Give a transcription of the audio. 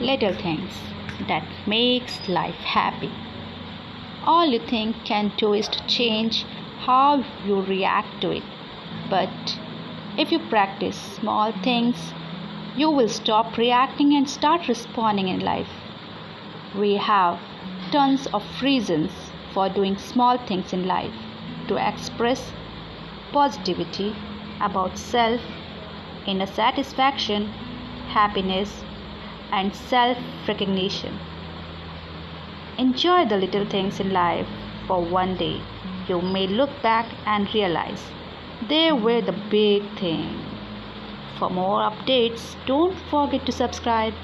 little things that makes life happy. All you think can do is to change how you react to it. But if you practice small things, you will stop reacting and start responding in life. We have tons of reasons for doing small things in life to express positivity about self, inner satisfaction, happiness, and self recognition. Enjoy the little things in life, for one day you may look back and realize they were the big thing. For more updates, don't forget to subscribe.